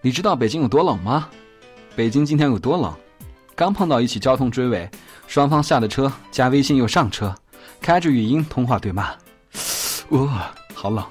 你知道北京有多冷吗？北京今天有多冷？刚碰到一起交通追尾，双方下的车，加微信又上车，开着语音通话对骂。哇，好冷。